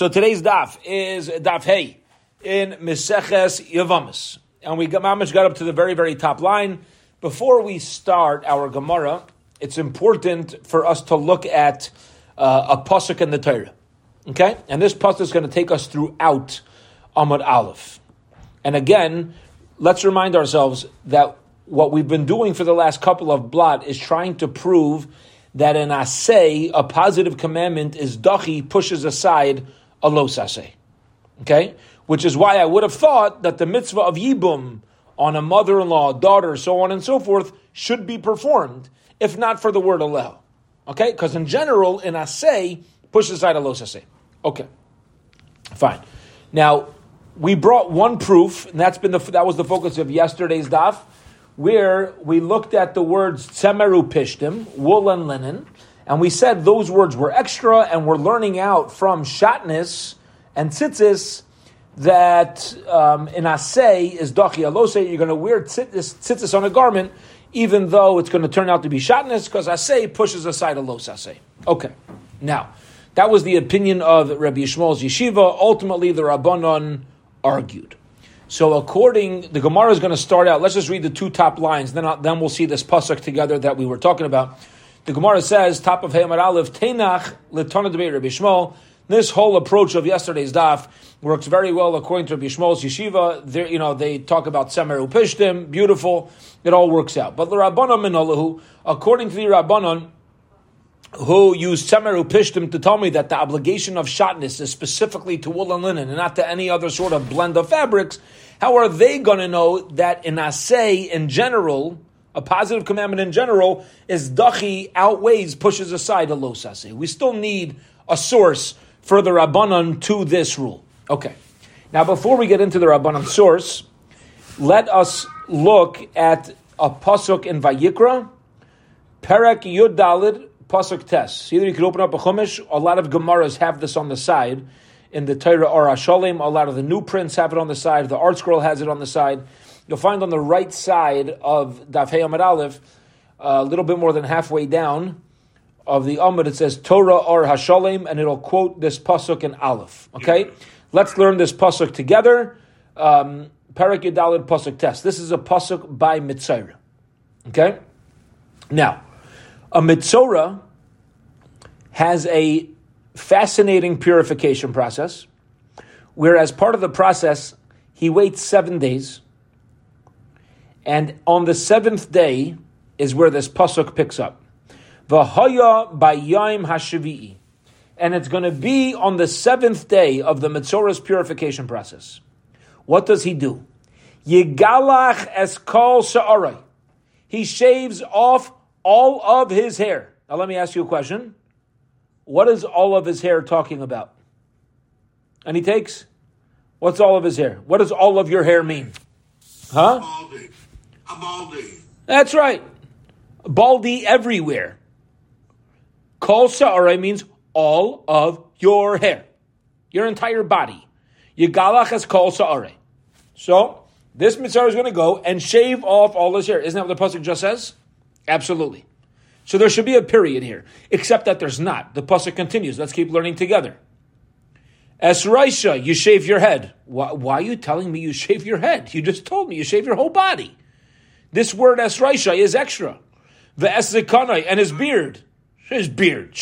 So today's daf is daf hey in Meseches Yavamis. And we got, Mamish got up to the very, very top line. Before we start our Gemara, it's important for us to look at uh, a pasuk in the Torah. Okay? And this pasuk is going to take us throughout Amud Aleph. And again, let's remind ourselves that what we've been doing for the last couple of blot is trying to prove that an asay, a positive commandment, is dachi, pushes aside a asay. Okay? Which is why I would have thought that the mitzvah of yibum on a mother-in-law, daughter, so on and so forth, should be performed, if not for the word aleh. Okay? Because in general, an asay pushes aside a asay. Okay. Fine. Now, we brought one proof, and that's been the, that was the focus of yesterday's daf, where we looked at the words tzemeru pishtim, wool and linen, and we said those words were extra, and we're learning out from shatnis and tzitzis that um, in asay is dachi alose. You're going to wear tzitzis, tzitzis on a garment, even though it's going to turn out to be shatnis, because asay pushes aside a los asay. Okay, now that was the opinion of Rabbi Yishmael's yeshiva. Ultimately, the Rabbanon argued. So, according the Gemara is going to start out. Let's just read the two top lines. Then, then we'll see this pasuk together that we were talking about. The Gemara says, "Top of Hayamar Aleph, Tenach letana debate Rabbi Yishmael." This whole approach of yesterday's daf works very well according to Rabbi Yishmael's yeshiva. There, you know, they talk about semer upishtim, beautiful. It all works out. But the Rabbanon Minolahu, according to the Rabbanon, who used Semeru Pishtim to tell me that the obligation of shatness is specifically to wool and linen and not to any other sort of blend of fabrics, how are they going to know that in Asay in general, a positive commandment in general, is Dachi outweighs, pushes aside a Los Asay? We still need a source for the Rabbanon to this rule. Okay. Now, before we get into the Rabbanon source, let us look at a pasuk in Vayikra, Perak Yud Dalid, pasuk Tes. Either you could open up a chumash. A lot of gemaras have this on the side in the Torah or Ashalim. A lot of the new prints have it on the side. The ArtScroll has it on the side. You'll find on the right side of Daf Hey Amid Aleph, a little bit more than halfway down of the Amud, it says Torah or Hashalim, and it'll quote this pasuk in Aleph. Okay, let's learn this pasuk together. Um, Parak Yudalid pasuk test. This is a pasuk by Mitzayra. Okay, now a mitzora has a fascinating purification process, where as part of the process, he waits seven days, and on the seventh day is where this pasuk picks up. V'haya bayayim hashavi'i. And it's going to be on the seventh day of the Mitzora's purification process. What does he do? Yigalach eskol sha'arai. He shaves off all of his hair. Now, let me ask you a question. What is all of his hair talking about? And he takes, what's all of his hair? What does all of your hair mean? Huh? A baldy. That's right. Baldy everywhere. Kol sa'arai means all of your hair, your entire body. Yigalach as kol sa'arai. So, this metzora is going to go and shave off all his hair. Isn't that what the Pasuk just says? Absolutely. So there should be a period here, except that there's not. The pasuk continues. Let's keep learning together. Esraisha, you shave your head. Why, why, are you telling me you shave your head? You just told me you shave your whole body. This word Esraisha is extra. The Eszikanai and his beard. His beard.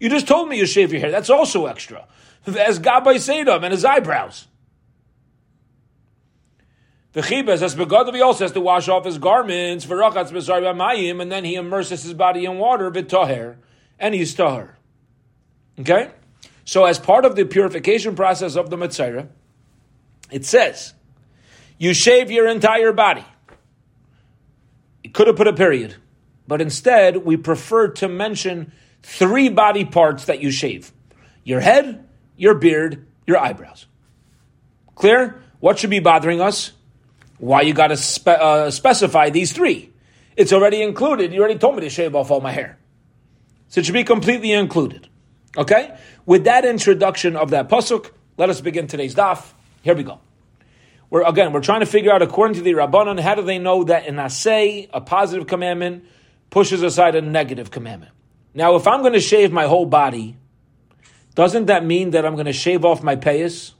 You just told me you shave your hair. That's also extra. The Esgabai Sedam and his eyebrows. The chibas, as begadav, he also has to wash off his garments, v'rachatz b'sar b'mayim, and then he immerses his body in water, v'toher, and he's tahar. Okay? So as part of the purification process of the Metzora, it says, you shave your entire body. You could have put a period, but instead we prefer to mention three body parts that you shave. Your head, your beard, your eyebrows. Clear? What should be bothering us? Why you got to spe- uh, specify these three? It's already included. You already told me to shave off all my hair. So it should be completely included. Okay? With that introduction of that pasuk, let us begin today's daf. Here we go. We're again, we're trying to figure out according to the Rabbanon, how do they know that an Asay, a positive commandment pushes aside a negative commandment? Now, if I'm going to shave my whole body doesn't that mean that I'm going to shave off my payas?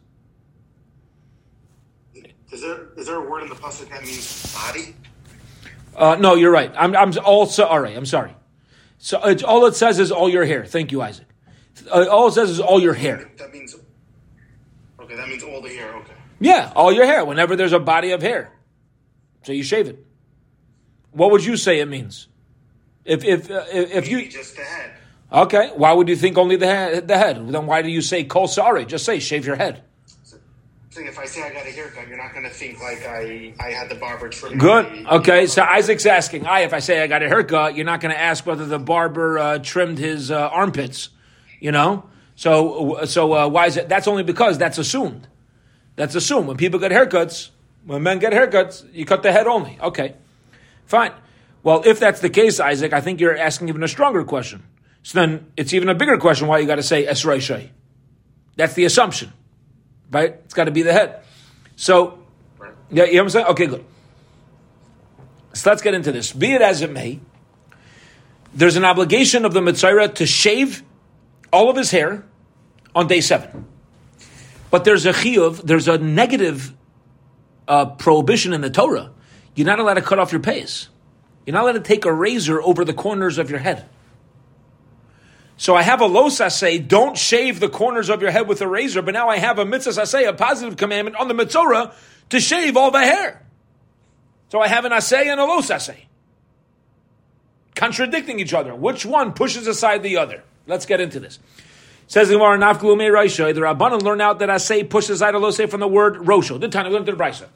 Is there is there a word in the pasuk that means body? Uh, no, you're right. I'm, I'm also all right. I'm sorry. So it's, all it says is all your hair. Thank you, Isaac. Uh, all it says is all your hair. That means okay. That means all the hair. Okay. Yeah, all your hair. Whenever there's a body of hair, so you shave it. What would you say it means? If if uh, if if you just the head. okay, why would you think only the head? The head. Then why do you say kol sorry? Just say shave your head. So if I say I got a haircut, you're not going to think like I I had the barber trim. Good. my- Okay. So Isaac's asking, I, if I say I got a haircut, you're not going to ask whether the barber uh, trimmed his uh, armpits, you know? So, so uh, why is it? That's only because that's assumed. That's assumed. When people get haircuts, when men get haircuts, you cut the head only. Okay. Fine. Well, if that's the case, Isaac, I think you're asking even a stronger question. So then it's even a bigger question why you got to say Esrei. That's the assumption, right? It's got to be the head. So, yeah, you know what I'm saying? Okay, good. So let's get into this. Be it as it may, there's an obligation of the Mitzvah to shave all of his hair on day seven. But there's a chiyuv, there's a negative uh, prohibition in the Torah. You're not allowed to cut off your payas. You're not allowed to take a razor over the corners of your head. So I have a losa say, don't shave the corners of your head with a razor, but now I have a mitzvah say, a positive commandment on the mitzvah to shave all the hair. So I have an asay and a los say, Contradicting each other. Which one pushes aside the other? Let's get into this. Says the Gemara, Nafkulu me Raisha. The Rabbanan learn out that asay pushes los from the word rosho. The time we learned the Brisa.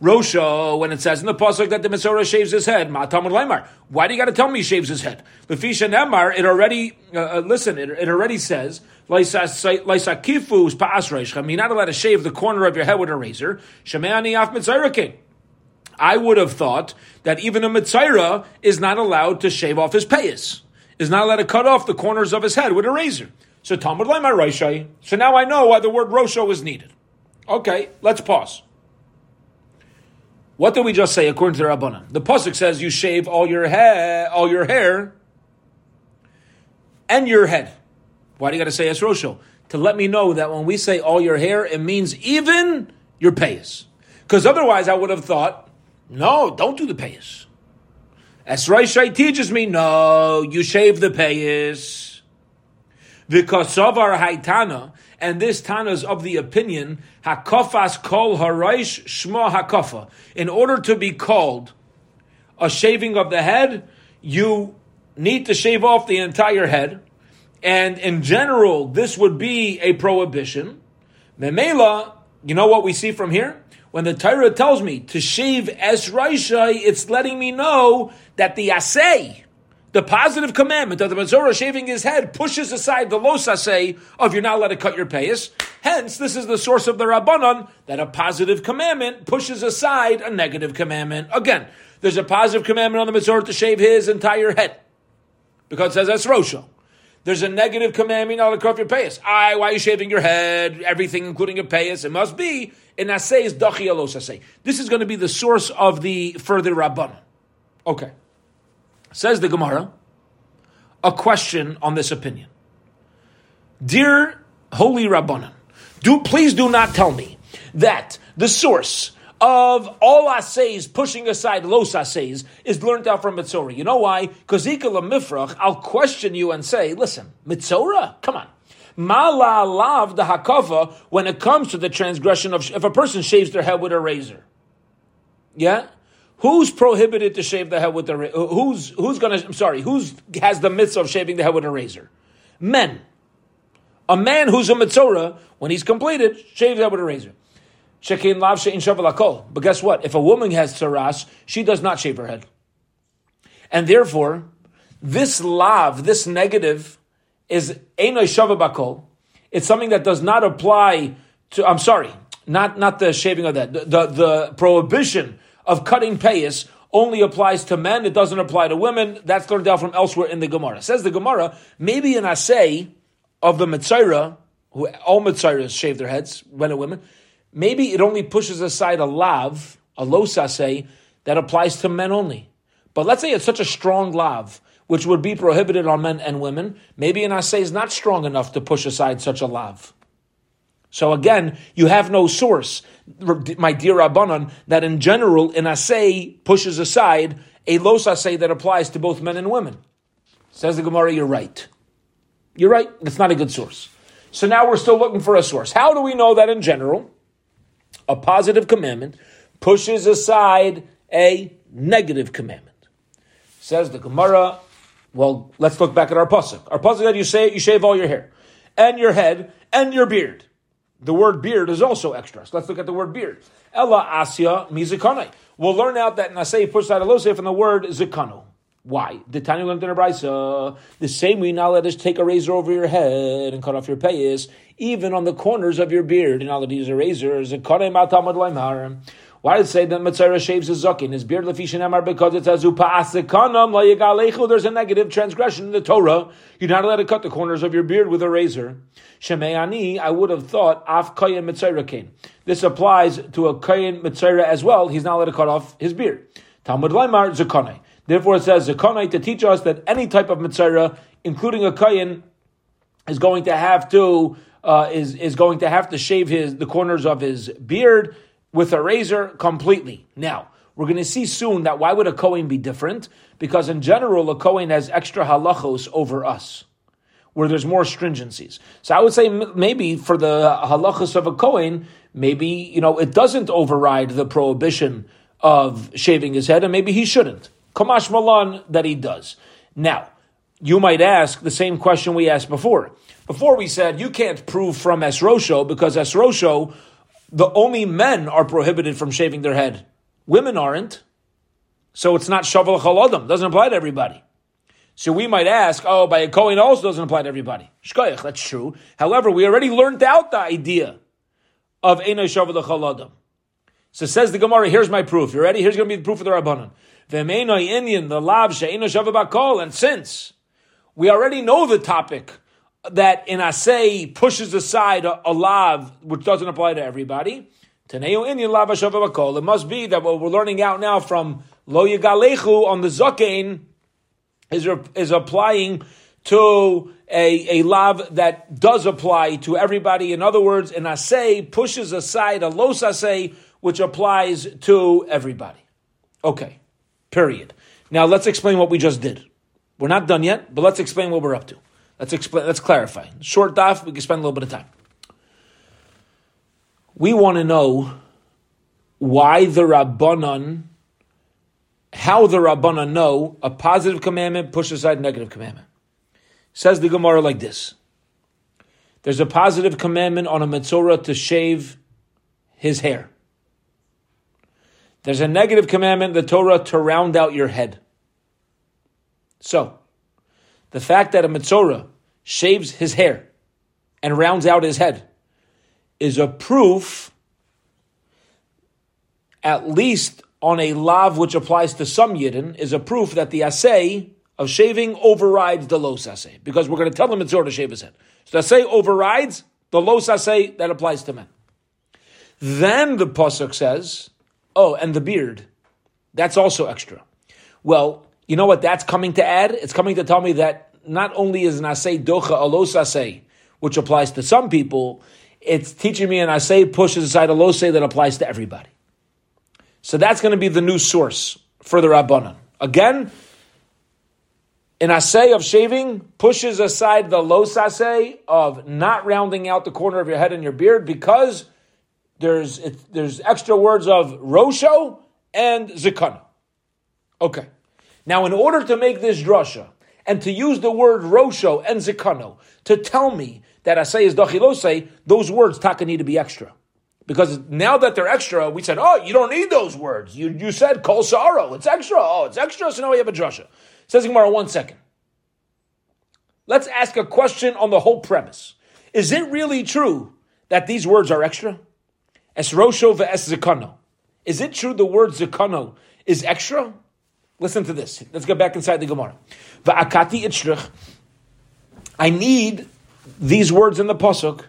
Rosho, when it says in the pasuk that the Metzora shaves his head, Ma'atamud Lemar. Why do you got to tell me he shaves his head? Lefisha Nemar, it already, uh, uh, listen, it, it already says, Laisa kifus pa'asreishchem. You're not allowed to shave the corner of your head with a razor. Shemeani af mitzayrakin. I would have thought that even a Mitzaira is not allowed to shave off his payas, is not allowed to cut off the corners of his head with a razor. So Talmud Lemar Raishai. So now I know why the word Rosho is needed. Okay, let's pause. What did we just say according to the Rabbanan? The pasuk says you shave all your hair, all your hair, and your head. Why do you got to say es rosho? To let me know that when we say all your hair, it means even your payas. Because otherwise, I would have thought, no, don't do the payas. Es teaches me, no, you shave the payas. Savar Haitana, and this Tana is of the opinion, Hakofas kol haraish shma hakofa. In order to be called a shaving of the head, you need to shave off the entire head. And in general, this would be a prohibition. Memela, you know what we see from here? When the Torah tells me to shave es raishai, it's letting me know that the asay, the positive commandment of the Mazzorah shaving his head pushes aside the los asay of you're not allowed to cut your payas. Hence, this is the source of the Rabbanon that a positive commandment pushes aside a negative commandment. Again, there's a positive commandment on the Mazzorah to shave his entire head because it says that's Rosho. There's a negative commandment on the cut your payas. I, why are you shaving your head? Everything, including your payas. It must be in asay is dachi asay. This is going to be the source of the further Rabbanon. Okay. Says the Gemara, a question on this opinion. Dear Holy Rabbanan, do please do not tell me that the source of all assays pushing aside los assays is learned out from Mitzorah. You know why? Because Mifrach, I'll question you and say, listen, Mitzorah, come on. Mala lav the hakava when it comes to the transgression of if a person shaves their head with a razor. Yeah? Who's prohibited to shave the head with a? Who's who's gonna I'm sorry, who's has the mitzvah of shaving the head with a razor? Men. A man who's a mitzorah, when he's completed, shaves head with a razor. Shekin lav she'in shavalakol. But guess what? If a woman has tsaras, she does not shave her head. And therefore, this lav, this negative, is Einoi Shavabakol. It's something that does not apply to, I'm sorry, not, not the shaving of that. The, the, the prohibition of cutting payas only applies to men. It doesn't apply to women. That's learned out from elsewhere in the Gemara. Says the Gemara, maybe an assay of the Mitzayra, who all Mitzayras shave their heads, men and women, maybe it only pushes aside a lav, a los assay, that applies to men only. But let's say it's such a strong lav which would be prohibited on men and women, maybe an assay is not strong enough to push aside such a lav. So again, you have no source, my dear Rabbanon, that in general an assay pushes aside a los assay that applies to both men and women. Says the Gemara, you're right. You're right. It's not a good source. So now we're still looking for a source. How do we know that in general, a positive commandment pushes aside a negative commandment? Says the Gemara. Well, let's look back at our pasuk. Our pasuk that you say you shave all your hair, and your head, and your beard. The word beard is also extra. So let's look at the word beard. Ella asya mizikane. We'll learn out that nasei pushed out a from the word zikano. Why? The Tanya a brisa. The same way now let us take a razor over your head and cut off your payas, even on the corners of your beard. And all of these are razors. Why did it say that Metzora shaves his zakin, his beard lefishin emar because it says upa'asikanam la There's a negative transgression in the Torah. You're not allowed to cut the corners of your beard with a razor. Shemeani, I would have thought af kayin mitzvah kain. This applies to a kayin mitzvah as well. He's not allowed to cut off his beard. Talmud Laimar zakanai. Therefore, it says zakanai to teach us that any type of mitzvah, including a kayin, is going to have to uh, is is going to have to shave his the corners of his beard with a razor completely. Now, we're going to see soon that why would a Kohen be different? Because in general, a Kohen has extra halachos over us, where there's more stringencies. So I would say maybe for the halachos of a Kohen, maybe, you know, it doesn't override the prohibition of shaving his head, and maybe he shouldn't. Kamash Malan that he does. Now, you might ask the same question we asked before. Before we said you can't prove from Esrosho because Esrosho the only men are prohibited from shaving their head. Women aren't. So it's not shaval chaladam. Doesn't apply to everybody. So we might ask, oh, by a Kohen also doesn't apply to everybody. Shkoyach, that's true. However, we already learned out the idea of Eino shaval chaladam. So says the Gemara, here's my proof. You ready? Here's going to be the proof of the Rabbanon. V'meinoi Indian, the lav she'eno shavu. And since we already know the topic that in Asay pushes aside a, a lav which doesn't apply to everybody. It must be that what we're learning out now from Lo Yigalechu on the Zakein is, is applying to a, a lav that does apply to everybody. In other words, an Asay pushes aside a Los Asay which applies to everybody. Okay, period. Now let's explain what we just did. We're not done yet, but let's explain what we're up to. Let's explain. Let's clarify. Short daf. We can spend a little bit of time. We want to know why the rabbanon, how the rabbanon know a positive commandment pushes aside negative commandment. Says the Gemara like this: There's a positive commandment on a metzora to shave his hair. There's a negative commandment, the Torah, to round out your head. So, the fact that a Metzora shaves his hair and rounds out his head is a proof, at least on a lav which applies to some yidden, is a proof that the assay of shaving overrides the los assay. Because we're going to tell the Metzora to shave his head. So the assay overrides the los assay that applies to men. Then the Pasuk says, oh, and the beard, that's also extra. Well, you know what that's coming to add? It's coming to tell me that not only is an nasei docha alos asay, which applies to some people, it's teaching me an asay pushes aside a losei that applies to everybody. So that's going to be the new source for the Rabbanan. Again, an assay of shaving pushes aside the los assay of not rounding out the corner of your head and your beard because there's it, there's extra words of rosho and zikana. Okay. Now, in order to make this drasha and to use the word rosho and zikano to tell me that asay is dachilose, those words taka need to be extra. Because now that they're extra, we said, oh, you don't need those words. You, you said kol saro, it's extra. Oh, it's extra, so now we have a drasha. Says Gemara, one second. Let's ask a question on the whole premise. Is it really true that these words are extra? Es rosho ve'es zikano. Is it true the word zikano is extra? Listen to this. Let's go back inside the Gemara. Va'akati itzrich. I need these words in the pasuk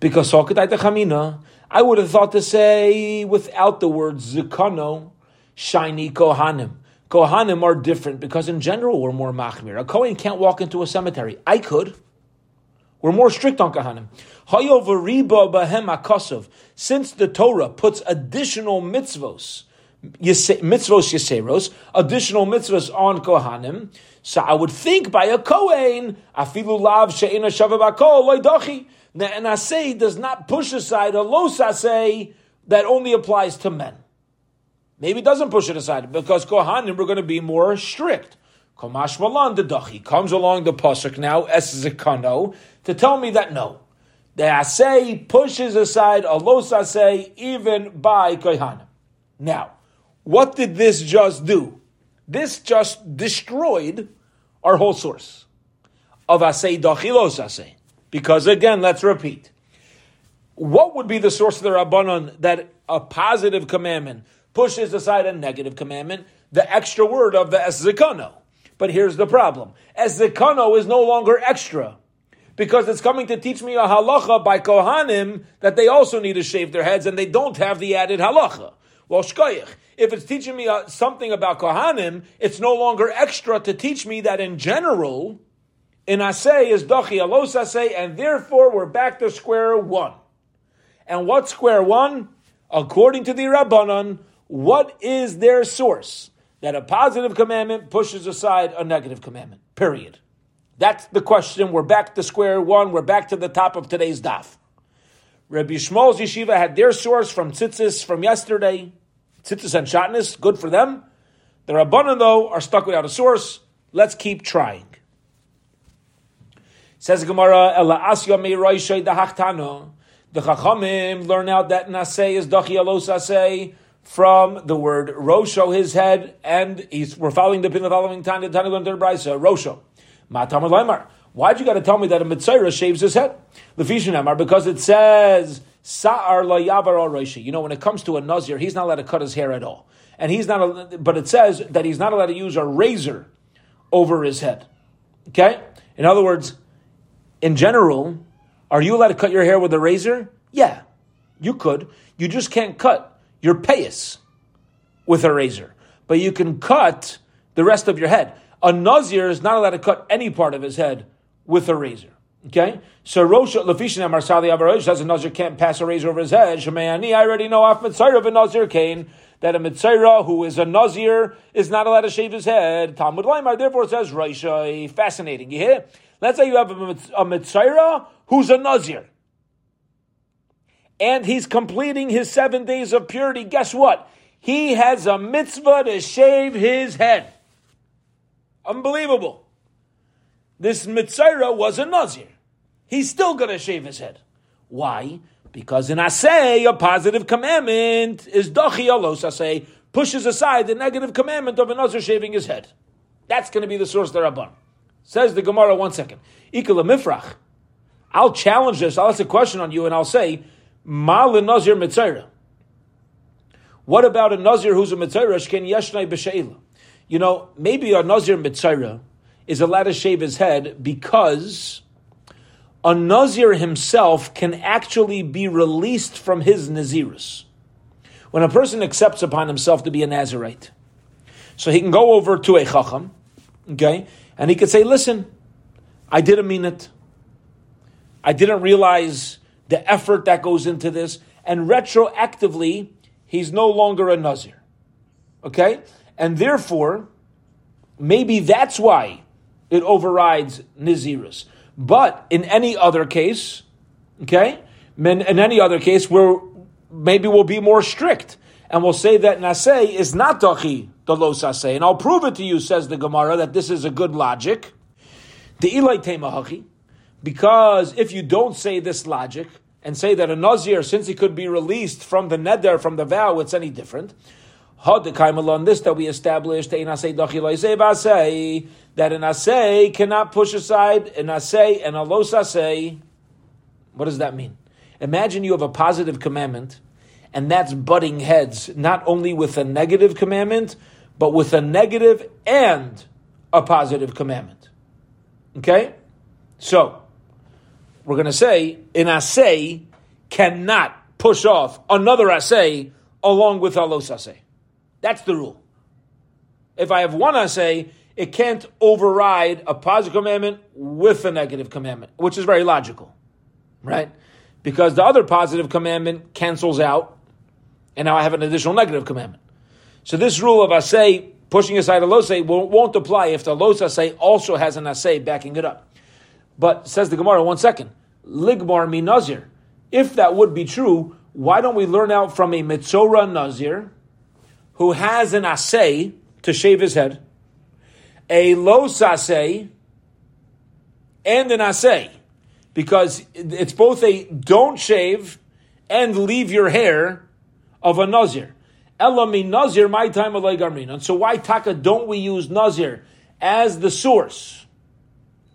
because I would have thought to say without the word zikano, shiny kohanim. Kohanim are different because in general we're more machmir. A Kohen can't walk into a cemetery. I could. We're more strict on Kohanim. Since the Torah puts additional mitzvos, mitzvos yeseros, additional mitzvos on Kohanim, so I would think by a Kohen, afilu lav she'ina shavabakol loidachi. And I say does not push aside a los say that only applies to men. Maybe doesn't push it aside because Kohanim we're going to be more strict. Komash Malan comes along the pasuk now es zekano to tell me that no, the asay pushes aside a los asay even by Kohanim. Now, what did this just do? This just destroyed our whole source of asay dachi los asay. Because again, let's repeat. What would be the source of the Rabbanon that a positive commandment pushes aside a negative commandment, the extra word of the esikano. But here's the problem. Esikano is no longer extra. Because it's coming to teach me a halacha by Kohanim that they also need to shave their heads and they don't have the added halacha. Well, shkoyach. If it's teaching me uh, something about Kohanim, it's no longer extra to teach me that in general, in asay is dachi alos asay, and therefore we're back to square one. And what's square one? According to the Rabbanon, what is their source? That a positive commandment pushes aside a negative commandment. Period. That's the question. We're back to square one. We're back to the top of today's daf. Rabbi Yishmael's yeshiva had their source from tzitzis from yesterday. Tzitzis and shatnez, good for them. The Rabbanan, though, are stuck without a source. Let's keep trying. Says Gemara, Ela Asya The Chachamim learn out that Naseh is Dachi Alos Aseh from the word Rosho, his head, and he's, we're following the pin the following time, Tanya, Tanya learned Brisa, Rosho. Matamar Lemar. Why'd you got to tell me that a Mitzayra shaves his head? Lefishin because it says, Sa'ar la yavar You know, when it comes to a Nazir, he's not allowed to cut his hair at all. And he's not, but it says that he's not allowed to use a razor over his head. Okay? In other words, in general, are you allowed to cut your hair with a razor? Yeah, you could. You just can't cut your payas with a razor, but you can cut the rest of your head. A nazir is not allowed to cut any part of his head with a razor. Okay, so Rosh Lafishin Marsali Avarosh says a nazir can't pass a razor over his head. Shemayani, I already know off mitzayra of a nazir kane that a mitzayra who is a nazir is not allowed to shave his head. Talmud Laimar therefore says Roshai. Uh, fascinating. You hear? Let's say you have a, mitzayra who's a nazir and he's completing his seven days of purity, guess what? He has a mitzvah to shave his head. Unbelievable. This metzora was a nazir. He's still going to shave his head. Why? Because in asay, a positive commandment is dochi alos asay, pushes aside the negative commandment of a nazir shaving his head. That's going to be the source of the Rabban. Says the Gemara, one second. Ikala mifrach. I'll challenge this. I'll ask a question on you and I'll say, Mal Nazir Mitzayra. What about a Nazir who's a Mitzayra? Shken Yeshnai B'Sheila. You know, maybe a Nazir Mitzayra is allowed to shave his head because a Nazir himself can actually be released from his Nazirus. When a person accepts upon himself to be a Nazirite, so he can go over to a Chacham, okay, and he could say, listen, I didn't mean it. I didn't realize the effort that goes into this, and retroactively, he's no longer a Nazir. Okay? And therefore, maybe that's why it overrides Nazirus. But in any other case, okay, in, in any other case, where maybe we'll be more strict and we'll say that Naseh is not Tachi, the Lo Saseh. And I'll prove it to you, says the Gemara, that this is a good logic. The Ilai Temahachi, because if you don't say this logic and say that a Nazir, since he could be released from the neder, from the vow, it's any different. On this that we established that an asay cannot push aside an asay and a los asay. What does that mean? Imagine you have a positive commandment, and that's butting heads not only with a negative commandment, but with a negative and a positive commandment. Okay, so we're going to say an assay cannot push off another assay along with alos assay. That's the rule. If I have one assay, it can't override a positive commandment with a negative commandment, which is very logical, right? Because the other positive commandment cancels out, and now I have an additional negative commandment. So this rule of assay, pushing aside a losay, won't apply if the los assay also has an assay backing it up. But says the Gemara, one second, ligmar mi nazir. If that would be true, why don't we learn out from a mitzora nazir who has an assay to shave his head, a los assay, and an assay? Because it's both a don't shave and leave your hair of a nazir. Elami nazir, my time of And so why taka don't we use nazir as the source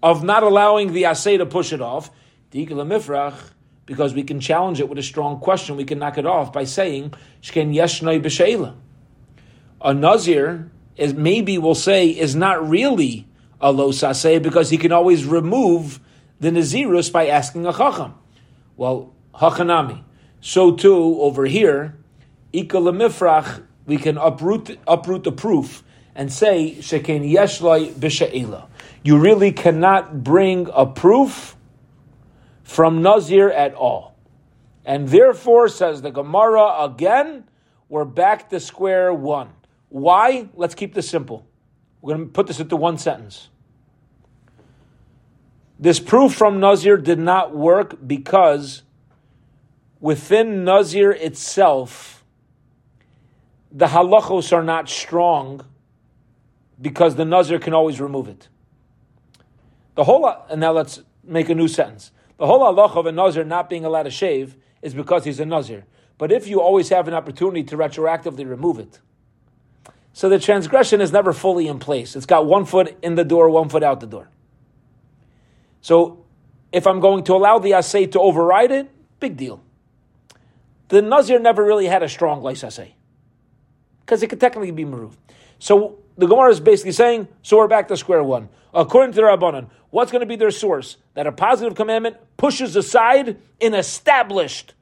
of not allowing the assay to push it off? Because we can challenge it with a strong question. We can knock it off by saying, Shken yeshnoi b'sheila. A nazir is maybe we'll say is not really a lo saseh because he can always remove the nazirus by asking a chacham. Well, hachanami. So too over here, ika we can uproot uproot the proof and say sheken yeshloi b'sheila. You really cannot bring a proof from Nazir at all. And therefore, says the Gemara again, we're back to square one. Why? Let's keep this simple. We're going to put this into one sentence. This proof from Nazir did not work because within Nazir itself, the halachos are not strong because the Nazir can always remove it. The whole, and now let's make a new sentence. The whole halacha of a Nazir not being allowed to shave is because he's a Nazir. But if you always have an opportunity to retroactively remove it, so the transgression is never fully in place. It's got one foot in the door, one foot out the door. So if I'm going to allow the assay to override it, big deal. The Nazir never really had a strong lice assay because it could technically be removed. So the Gemara is basically saying, so we're back to square one. According to the Rabbanan, what's going to be their source? That a positive commandment pushes aside an established,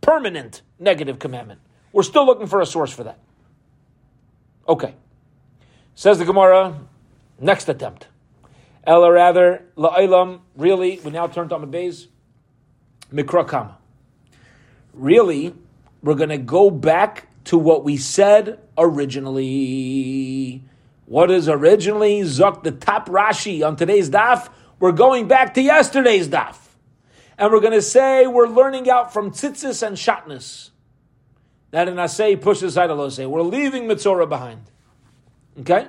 permanent negative commandment. We're still looking for a source for that. Okay. Says the Gemara, next attempt. Ella rather, la'ilam, really, we now turn to Beis, Mikra Kama. Really, we're going to go back to what we said originally. What is originally Zuk, the top Rashi on today's daf? We're going back to yesterday's daf. And we're going to say we're learning out from tzitzis and shatnus. That an asay pushes aside a. We're leaving Mitzorah behind. Okay?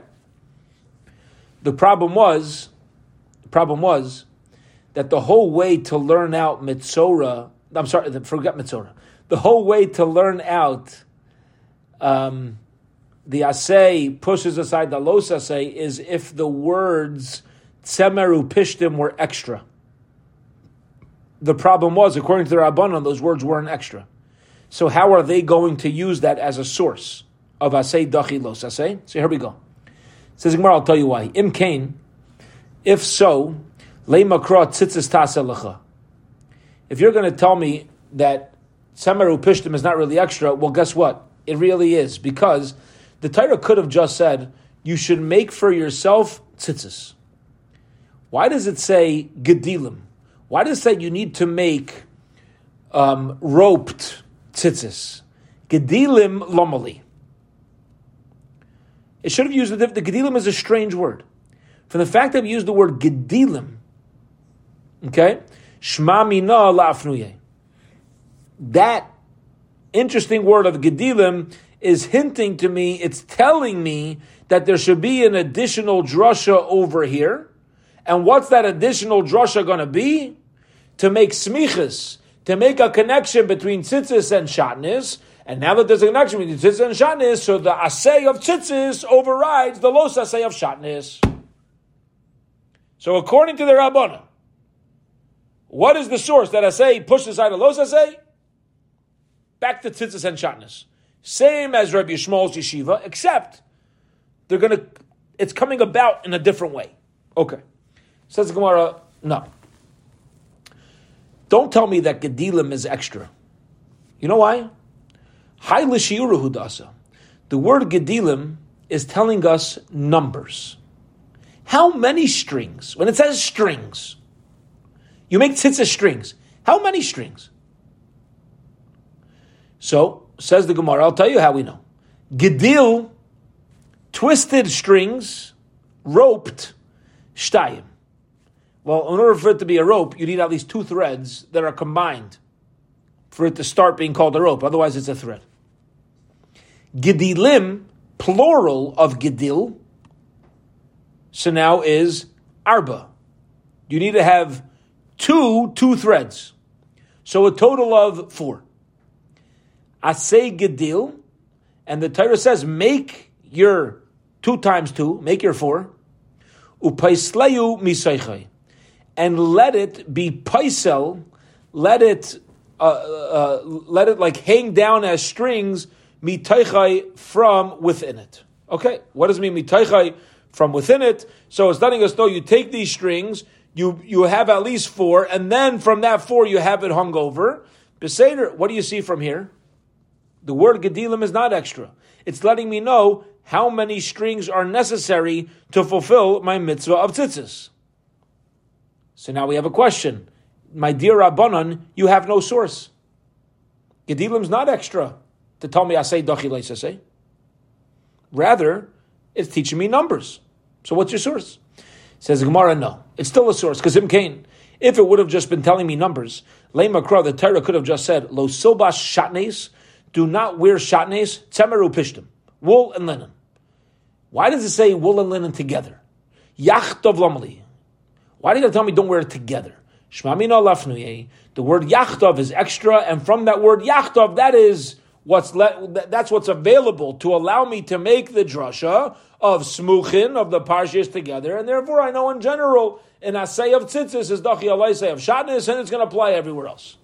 The problem was, the problem was that the whole way to learn out Mitzorah, I'm sorry, forget Mitzorah. The whole way to learn out um, the asay pushes aside the los asay is if the words tzemeru pishtim were extra. The problem was, according to the Rabbanon, those words weren't extra. So how are they going to use that as a source of asay dachilos asay? So here we go. Says Gemara, I'll tell you why. Im kain, if so, leimakra tzitzis taselecha. If you're going to tell me that samaru pishtim is not really extra, well, guess what? It really is because the Torah could have just said you should make for yourself tzitzis. Why does it say gedilim? Why does it say you need to make um, roped tzitzis. Gedilim lomali. It should have used the, the gedilim is a strange word. From the fact that we used the word gedilim, okay, shma mina la'afnuye. That interesting word of gedilim is hinting to me, it's telling me that there should be an additional drasha over here. And what's that additional drasha going to be? To make smichas, to make a connection between tzitzis and shatnis. And now that there's a connection between tzitzis and shatnis, so the assay of tzitzis overrides the los assay of shatnis. So according to the Rabbana, what is the source that assay pushes aside the los assay? Back to tzitzis and shatnis. Same as Rabbi Yishmael's yeshiva, except they're going to, it's coming about in a different way. Okay. Says the Gemara, no. Don't tell me that Gedilim is extra. You know why? High Hudasa. The word Gedilim is telling us numbers. How many strings? When it says strings, you make tzitzis strings. How many strings? So, says the Gemara, I'll tell you how we know. Gedil, twisted strings, roped, shtayim. Well, in order for it to be a rope, you need at least two threads that are combined for it to start being called a rope. Otherwise, it's a thread. Gedilim, plural of gedil, so now is arba. You need to have two two threads. So a total of four. Asay gedil, and the Torah says, make your two times two, make your four. Upaislayu misaychay. And let it be paisel, let it uh, uh, let it like hang down as strings mitaychai from within it. Okay, what does it mean mitaychai from within it? So it's letting us know you take these strings, you you have at least four, and then from that four you have it hung over. Beseder, what do you see from here? The word gedilim is not extra. It's letting me know how many strings are necessary to fulfill my mitzvah of tzitzis. So now we have a question. My dear Rabbanon, you have no source. Gedilim's not extra to tell me I say dachi say. Rather, it's teaching me numbers. So what's your source? Says Gemara, no. It's still a source, because Imkain. If it would have just been telling me numbers, Lema Kra, the Torah could have just said, Lo silbash shatnes, do not wear shatnes, tzemeru pishtim, wool and linen. Why does it say wool and linen together? Yachtov lamali. Why did you tell me don't wear it together? Lafnuye. Eh? The word yachtov is extra, and from that word yachtov, that is what's le- that's what's available to allow me to make the drasha of smuchin of the parshas together, and therefore I know in general an asay of tzitzis is dachi alaysay of shadnis, and it's going to apply everywhere else.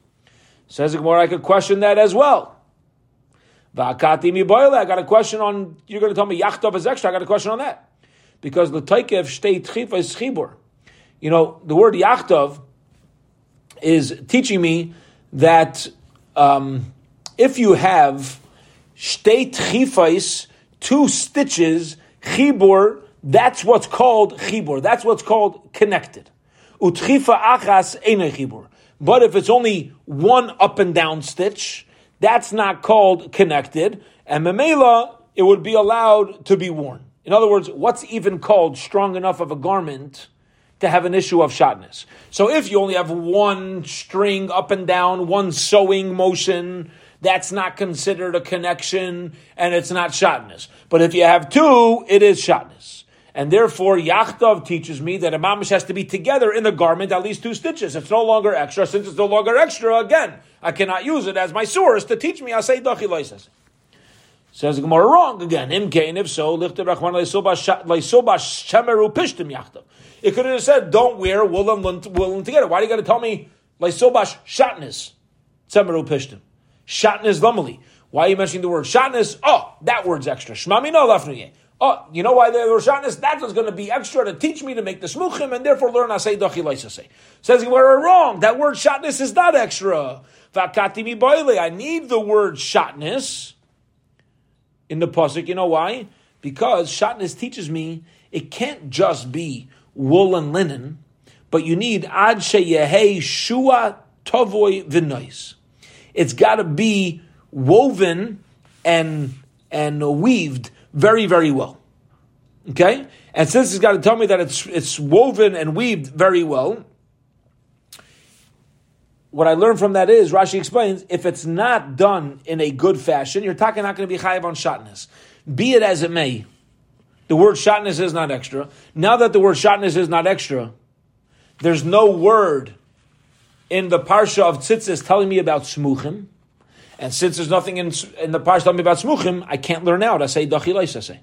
Says Gemara, I could question that as well. Va'akati mi I got a question on. You're going to tell me yachtov is extra. I got a question on that because the taikev shtei tchifa is chibur. You know the word yachtov is teaching me that um, if you have shtei tchifais, two stitches, chibur, that's what's called chibur. That's what's called connected. Utchifa achas ene chibur. But if it's only one up and down stitch, that's not called connected, and memela, it would be allowed to be worn. In other words, what's even called strong enough of a garment to have an issue of shotness? So if you only have one string up and down, one sewing motion, that's not considered a connection and it's not shotness. But if you have two, it is shotness. And therefore, Yachtov teaches me that a mamish has to be together in the garment at least two stitches. It's no longer extra. Since it's no longer extra, again, I cannot use it as my source to teach me. I say dachi. Says the Gemara wrong again. Imkain, if so, lichted rachman leisobash shemeru pishtim yachtov. It could have said, don't wear wool and wool together. Why do you got to tell me leisobash shatnis shemeru pishtim? Shatnis lamali. Why are you mentioning the word shatnis? Oh, that word's extra. Shmami lafnuye. Oh, you know why the Roshanis? That was going to be extra to teach me to make the smuchim and therefore learn Asay Dachi say. Says we're wrong. That word shatness is not extra. Vakati mi I need the word shatness in the pasuk. You know why? Because shatness teaches me it can't just be wool and linen, but you need ad sheyehei shua tovoy v'nois. It's got to be woven and and weaved very, very well. Okay? And since he's got to tell me that it's, it's woven and weaved very well, what I learned from that is, Rashi explains, if it's not done in a good fashion, you're talking not going to be chayiv on shatness. Be it as it may, the word shatness is not extra. Now that the word shatness is not extra, there's no word in the parsha of tzitzis telling me about smuchim. And since there's nothing in, in the parsha telling me about smuchim, I can't learn out. I say dachilais. I say.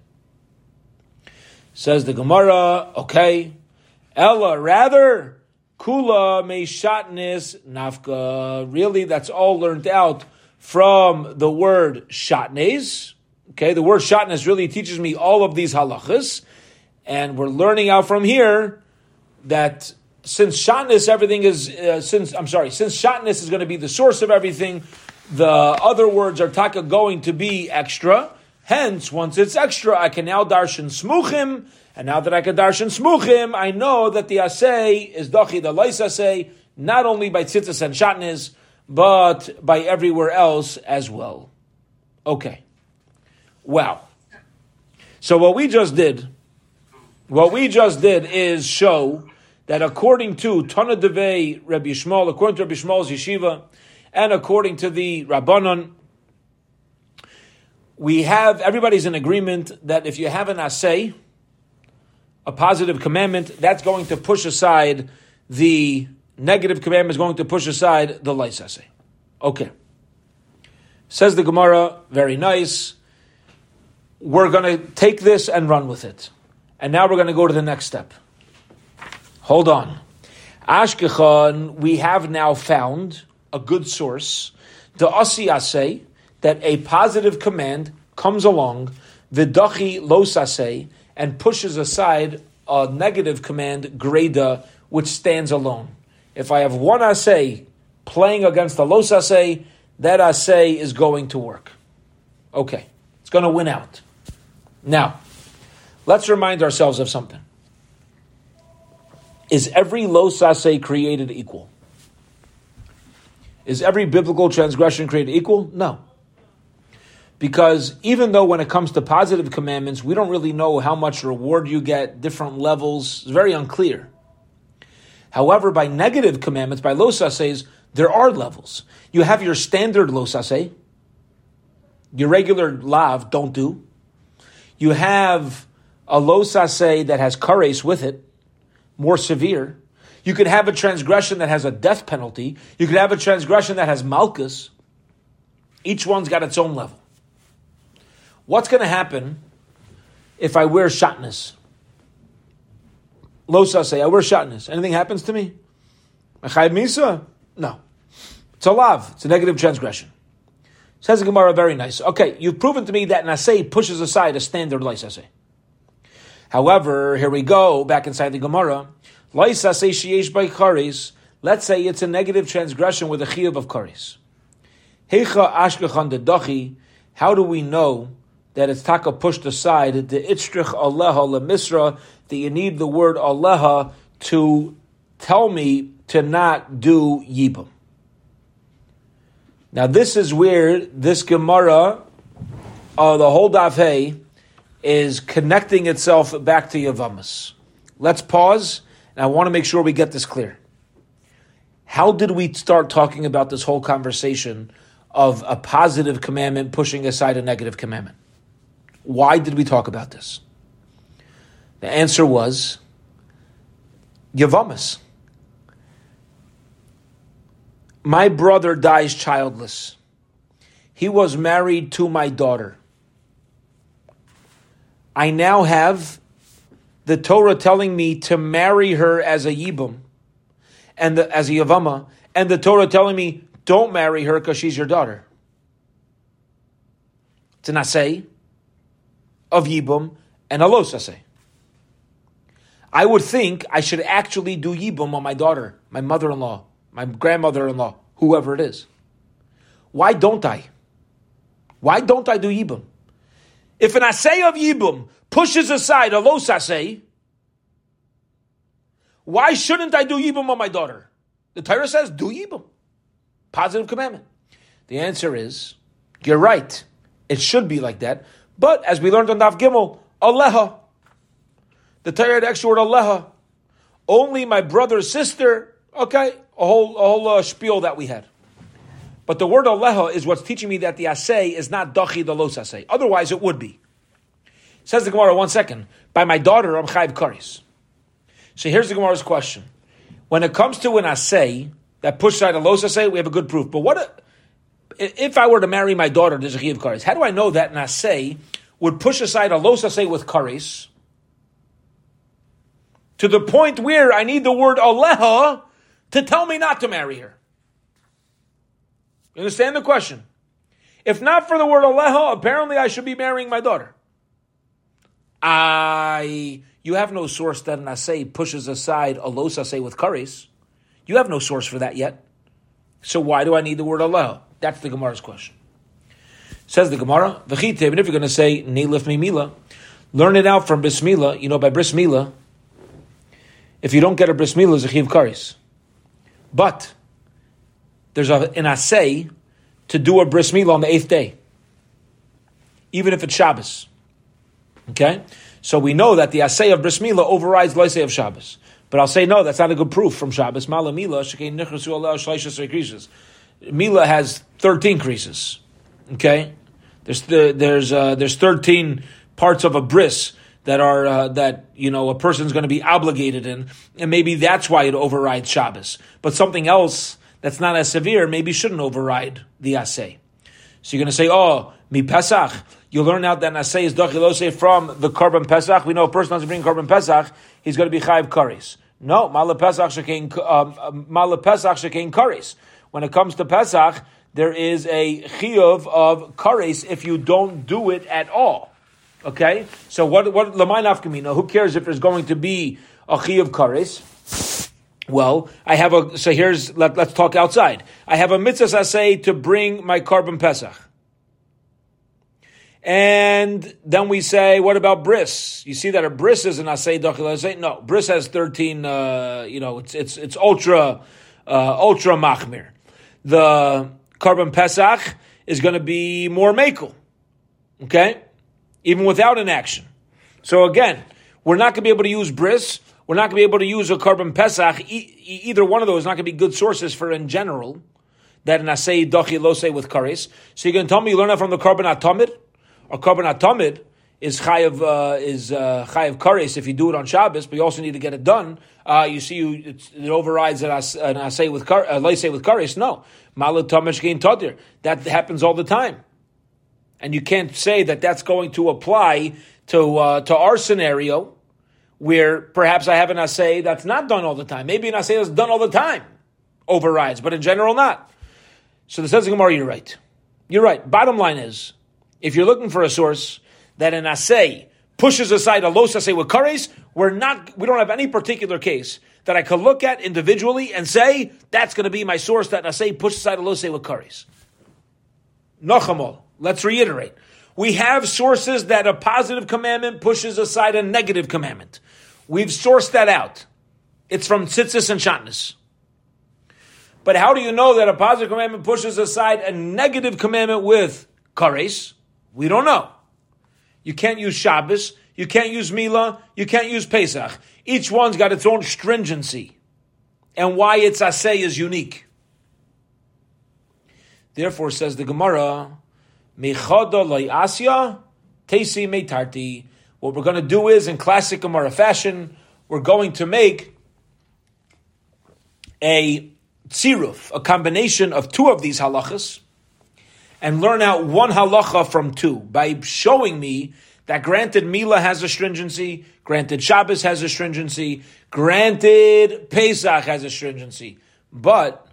Says the Gemara. Okay, Ella rather kula meishatnis nafka. Really, that's all learned out from the word shatnes. Okay, the word shatnes really teaches me all of these halachas, and we're learning out from here that since shatness everything is uh, since I'm sorry since shatness is going to be the source of everything the other words are taka going to be extra, Hence, once it's extra, I can now darshan smuchim, and now that I can darshan smuchim, I know that the asay is dachi the lois asay, not only by tzitzis and shatnez, but by everywhere else as well. Okay. Wow. So what we just did, what we just did is show that according to Tana Devei Rabbi Yishmael, according to Rabbi Yishmael's yeshiva, and according to the Rabbanon, we have everybody's in agreement that if you have an assay, a positive commandment, that's going to push aside the negative commandment is going to push aside the lice assay. Okay. Says the Gemara, very nice. We're going to take this and run with it. And now we're going to go to the next step. Hold on. Ashkechan, we have now found a good source, the Asi that a positive command comes along, vidachi losase, and pushes aside a negative command, greda, which stands alone. If I have one assay playing against the los assay, that assay is going to work. Okay, it's going to win out. Now, let's remind ourselves of something. Is every los assay created equal? Is every biblical transgression created equal? No. Because even though when it comes to positive commandments, we don't really know how much reward you get, different levels, it's very unclear. However, by negative commandments, by los assays, there are levels. You have your standard los assay, your regular lav, don't do. You have a los assay that has kares with it, more severe. You could have a transgression that has a death penalty. You could have a transgression that has malchus. Each one's got its own level. What's going to happen if I wear shatnez? Losa say, I wear shatnez. Anything happens to me? Misa? No. It's a lav. It's a negative transgression. Says the Gemara, very nice. Okay, you've proven to me that nasei pushes aside a standard loisase. However, here we go, back inside the Gemara. Lysase sheyesh by karis. Let's say it's a negative transgression with a chiyuv of karis. Hecha ashkechan dachi. How do we know that it's taka pushed aside? The itzrich aleha lemisra that you need the word aleha to tell me to not do yibum. Now this is where this Gemara, uh, the whole daf is connecting itself back to Yavamas. Let's pause and I want to make sure we get this clear. How did we start talking about this whole conversation of a positive commandment pushing aside a negative commandment? Why did we talk about this? The answer was Yavamas. My brother dies childless. He was married to my daughter. I now have the Torah telling me to marry her as a Yibum, and the, as a Yavama, and the Torah telling me don't marry her because she's your daughter. It's an assay of Yibum and a los. I would think I should actually do Yibum on my daughter, my mother-in-law, my grandmother-in-law, whoever it is. Why don't I? Why don't I do Yibum? If an assay of Yibum pushes aside a los assay, why shouldn't I do Yibum on my daughter? The Torah says, do Yibum. Positive commandment. The answer is, you're right. It should be like that. But as we learned on Daf Gimel, Aleha. The Torah had extra word Aleha. Only my brother's sister, okay, a whole, a whole uh, spiel that we had. But the word Aleha is what's teaching me that the asay is not Dachi the Los assay. Otherwise, it would be. Says the Gemara, one second. By my daughter, I'm Chayv Karis. So here's the Gemara's question. When it comes to an assay that pushes out a los assay, we have a good proof. But what if I were to marry my daughter, there's a Karis? How do I know that an assay would push aside a los assay with Karis to the point where I need the word Aleha to tell me not to marry her? You understand the question? If not for the word Aleha, apparently I should be marrying my daughter. I you have no source that an pushes aside a los with kares. You have no source for that yet. So why do I need the word Aleha? That's the Gemara's question. Says the Gemara, V'chite, even if you're going to say Neilif Mimila, learn it out from Bris Mila. You know, by Bris Mila, if you don't get a Bris Mila, it's a Chiv Karis. But there's a, an assay to do a Bris Mila on the eighth day, even if it's Shabbos. Okay? So we know that the assay of Bris Mila overrides assay of Shabbos. But I'll say no, that's not a good proof from Shabbos. Mala Mila, Mila has 13 creases. Okay? There's the, there's uh, there's 13 parts of a bris that are uh, that you know a person's going to be obligated in, and maybe that's why it overrides Shabbos. But something else that's not as severe maybe shouldn't override the assay. So you're going to say, oh, mi Pesach. You learn out that assay is dachilose from the korban Pesach. We know a person doesn't bring korban Pesach, he's going to be chayiv karis. No, mala Pesach shekein um, um, mala Pesach shekein karis. When it comes to Pesach, there is a chiyuv of kares if you don't do it at all. Okay, so what what lamai nafkamina? Who cares if there's going to be a chiyuv kares? Well, I have a so here's let, us talk outside. I have a mitzvah say to bring my korban pesach. And then we say, what about bris? You see that a bris is an asay dachil No, bris has thirteen. Uh, you know, it's it's it's ultra uh, ultra machmir. The carbon pesach is going to be more makel. Okay, even without an action. So again, we're not going to be able to use bris. We're not going to be able to use a korban pesach. E- either one of those is not going to be good sources for in general. That an asay dachi lose with kares. So you're going to tell me you learn that from the korban atomid or korban atomid is chayav uh, is uh, chayav kares if you do it on Shabbos, but you also need to get it done. Uh, you see, you, it overrides an asay with kar, uh, with kares. No, tamish gain tadir. That happens all the time and you can't say that that's going to apply to uh, to our scenario, where perhaps I have an assay that's not done all the time. Maybe an assay that's done all the time overrides, but in general not. So the says Gemara, you're right. You're right. Bottom line is, if you're looking for a source that an assay pushes aside a los assay with kares, we're not. We don't have any particular case that I could look at individually and say that's going to be my source that an assay pushes aside a los assay with kares. Nochamol. Let's reiterate. We have sources that a positive commandment pushes aside a negative commandment. We've sourced that out. It's from Tzitzis and Shatnez. But how do you know that a positive commandment pushes aside a negative commandment with kares? We don't know. You can't use Shabbos, you can't use Mila, you can't use Pesach. Each one's got its own stringency. And why its assay is unique. Therefore, says the Gemara, asya tesi meitarti. What we're going to do is, in classic Gemara fashion, we're going to make a tziruf, a combination of two of these halachas, and learn out one halacha from two by showing me that granted Mila has a stringency, granted Shabbos has a stringency, granted Pesach has a stringency. But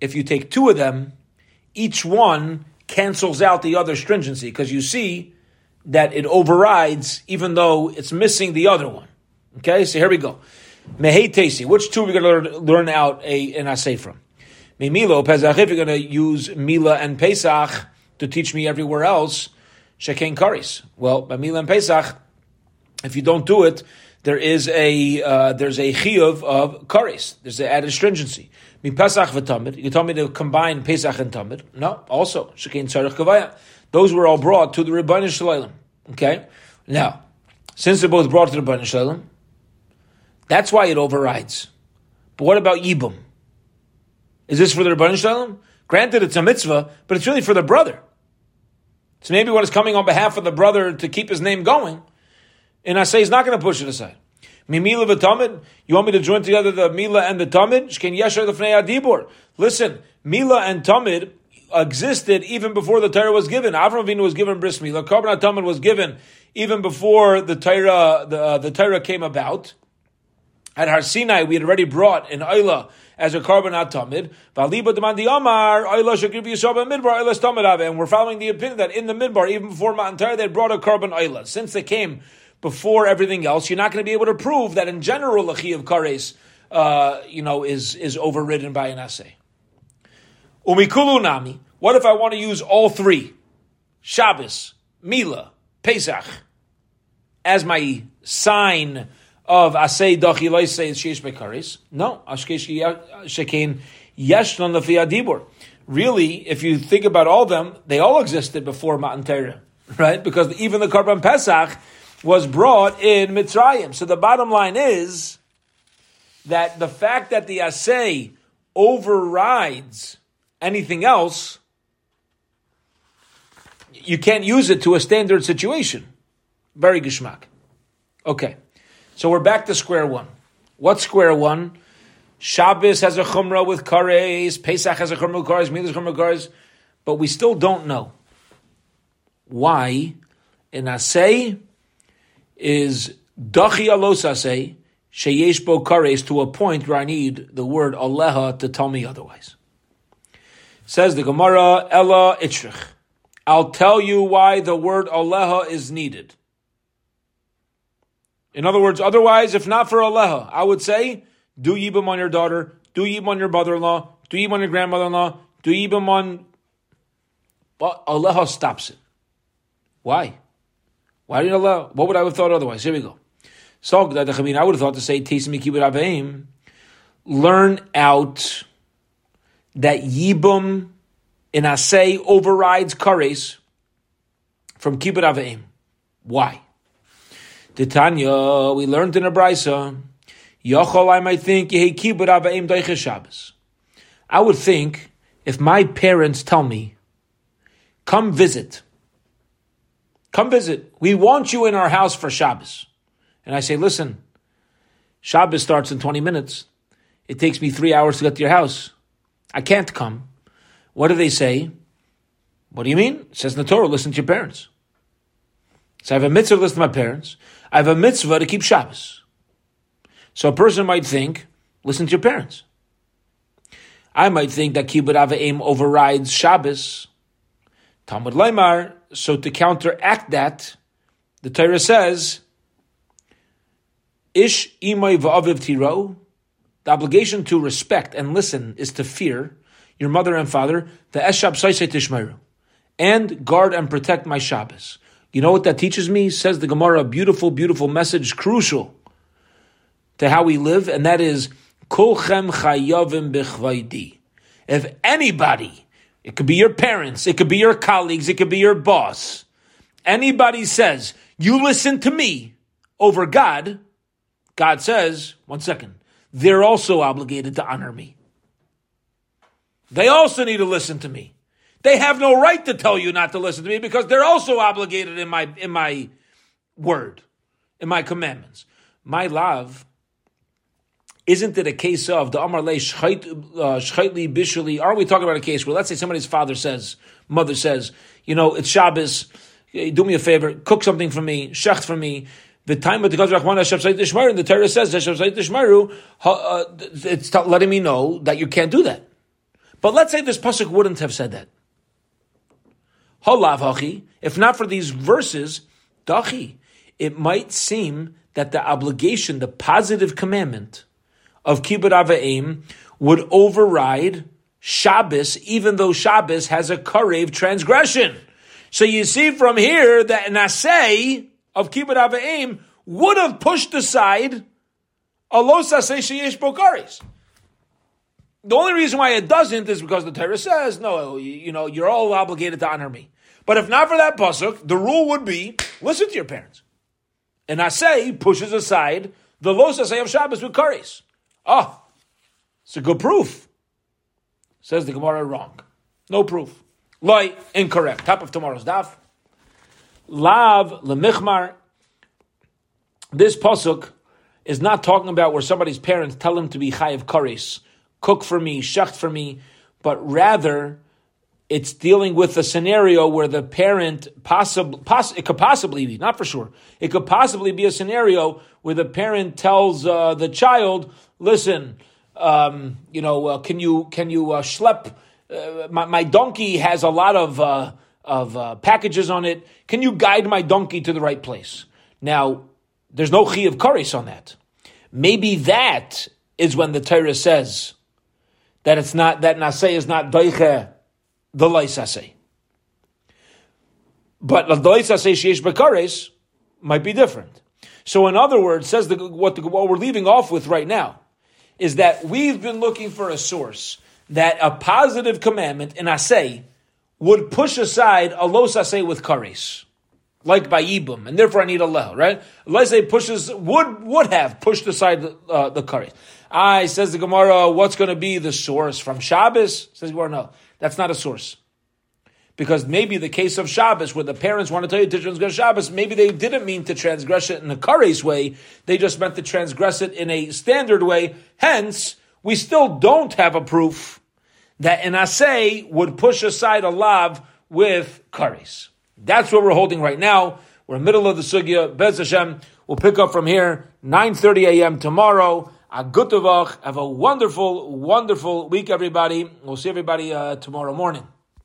if you take two of them, each one cancels out the other stringency because you see that it overrides even though it's missing the other one. Okay, so here we go. Mehei Tesi. Which two are we going to learn, out a, an assay from? Mimilo Pesach. If you're going to use Mila and Pesach to teach me everywhere else, Shekain Karis. Well, by Mila and Pesach, if you don't do it, there is a uh, there's a chiyuv of kares. There's an added stringency. Mi Pesach v'tamid. You told me to combine Pesach and Tamid. No, also shekein tzarich kavaya. Those were all brought to the Rebbeinu Shalom. Okay, now since they're both brought to the Rebbeinu Shalom, that's why it overrides. But what about Yibum? Is this for the Rebbeinu Shalom? Granted, it's a mitzvah, but it's really for the brother. So maybe when it's coming on behalf of the brother to keep his name going, and I say he's not going to push it aside. Mimila v'tamid. You want me to join together the Mila and the Tamid? Shken yesher l'fnei adibor. Listen, Mila and Tamid existed even before the Torah was given. Avram Avinu was given bris Mila. Korban Tamid was given even before the Torah the, uh, the Torah came about. At Har Sinai, we had already brought an Ayla as a korban atamid. Valiba demandi Amar Ayla shakriv yisaba midbar Ayla stamid And we're following the opinion that in the midbar, even before Matan Torah, they brought a korban Ayla. Since they came before everything else, you're not going to be able to prove that in general a chi of kares, uh, you know, is is overridden by an assay. Umikulu nami. What if I want to use all three? Shabbos, Mila, Pesach, as my sign of Asay Dachi Loisei Sheish Bekaris. No, Ashkesh Shekin Yeshnon Lefi Adibur. Really, if you think about all them, they all existed before Matan Torah, right? Because even the Korban Pesach was brought in Mitzrayim. So the bottom line is that the fact that the Asay overrides anything else, you can't use it to a standard situation. Very geschmack. Okay. So we're back to square one. What's square one? Shabbos has a chumrah with kares, Pesach has a chumrah with kares, Milas chumrah with kares, but we still don't know why in asay is dachi alos asay sheyesh bo kares to a point where I need the word aleha to tell me otherwise. Says the Gemara, Ella Itrich. I'll tell you why the word aleha is needed. In other words, otherwise, if not for Aleha, I would say, do Yibum on your daughter, do Yibum on your brother-in-law, do Yibum on your grandmother-in-law, do Yibum on... But Aleha stops it. Why? Why did Aleha? What would I have thought otherwise? Here we go. So, I would have thought to say, Aveim, learn out that Yibum in Asay overrides Kares from Kibbut Aveim. Why? Titania, we learned in a brisa. Yochol, I might think yehi kibbut doiche Shabbos. I would think if my parents tell me, "Come visit, come visit. We want you in our house for Shabbos," and I say, "Listen, Shabbos starts in twenty minutes. It takes me three hours to get to your house. I can't come." What do they say? What do you mean? It says in the Torah, listen to your parents. So I have a mitzvah to listen to my parents. I have a mitzvah to keep Shabbos. So a person might think, listen to your parents. I might think that kibbut avim overrides Shabbos. Talmud Leimar. So to counteract that, the Torah says, Ish imay va'aviv tiro. The obligation to respect and listen is to fear your mother and father. The eshab tishmeru, and guard and protect my Shabbos. You know what that teaches me? Says the Gemara, beautiful, beautiful message, crucial to how we live, and that is Kulchem chayavim bichvaydi. If anybody, it could be your parents, it could be your colleagues, it could be your boss, anybody says, you listen to me over God, God says, one second, they're also obligated to honor me. They also need to listen to me. They have no right to tell you not to listen to me because they're also obligated in my in my word, in my commandments. My love isn't it a case of the Amar Le Shchaitli Bishuli? Are we talking about a case where let's say somebody's father says, mother says, you know, it's Shabbos, do me a favor, cook something for me, shecht for me. The time of the Gazrach Wana Shabsait and the Torah says Shabsait Ishmaru, uh, it's letting me know that you can't do that. But let's say this pasuk wouldn't have said that. Holav hachi. If not for these verses, dachi. It might seem that the obligation, the positive commandment of kibbut ava'im would override Shabbos, even though Shabbos has a karev transgression. So you see from here that an asay of kibbut ava'im would have pushed aside a los asay sheyesh bokaris. The only reason why it doesn't is because the Torah says, no, you, know, you're all obligated to honor me. But if not for that pasuk, the rule would be listen to your parents. And Asay pushes aside the los Asay of Shabbos with kares. Ah, it's a good proof. Says the Gemara wrong. No proof. Loi, incorrect. Top of tomorrow's daf. Lav lemichmar. This pasuk is not talking about where somebody's parents tell him to be chayiv kares cook for me, shacht for me, but rather it's dealing with a scenario where the parent possibly, poss- it could possibly be, not for sure, it could possibly be a scenario where the parent tells uh, the child, listen, um, you know, uh, can you, can you uh, schlep, uh, my, my, donkey has a lot of, uh, of uh, packages on it. Can you guide my donkey to the right place? Now, there's no chi of kares on that. Maybe that is when the Torah says, that it's not that naseh is not doiche the loisaseh. But Ladoisa say Sheish Bakares might be different. So, in other words, says the, what, the, what we're leaving off with right now is that we've been looking for a source that a positive commandment in Asay would push aside a los Asay with kares, like by Yibum, and therefore I need a leh, right? Let's pushes, would, would have pushed aside the, uh, the kares. I, says the Gemara, what's going to be the source from Shabbos? Says the Gemara, no, that's not a source because maybe the case of Shabbos, where the parents want to tell you to transgress Shabbos, maybe they didn't mean to transgress it in a kares way. They just meant to transgress it in a standard way. Hence, we still don't have a proof that an asay would push aside a lav with kares. That's what we're holding right now. We're in the middle of the sugya. Bez Hashem. We'll pick up from here. 9.30 a.m. tomorrow. A good Have a wonderful, wonderful week, everybody. We'll see everybody uh, tomorrow morning.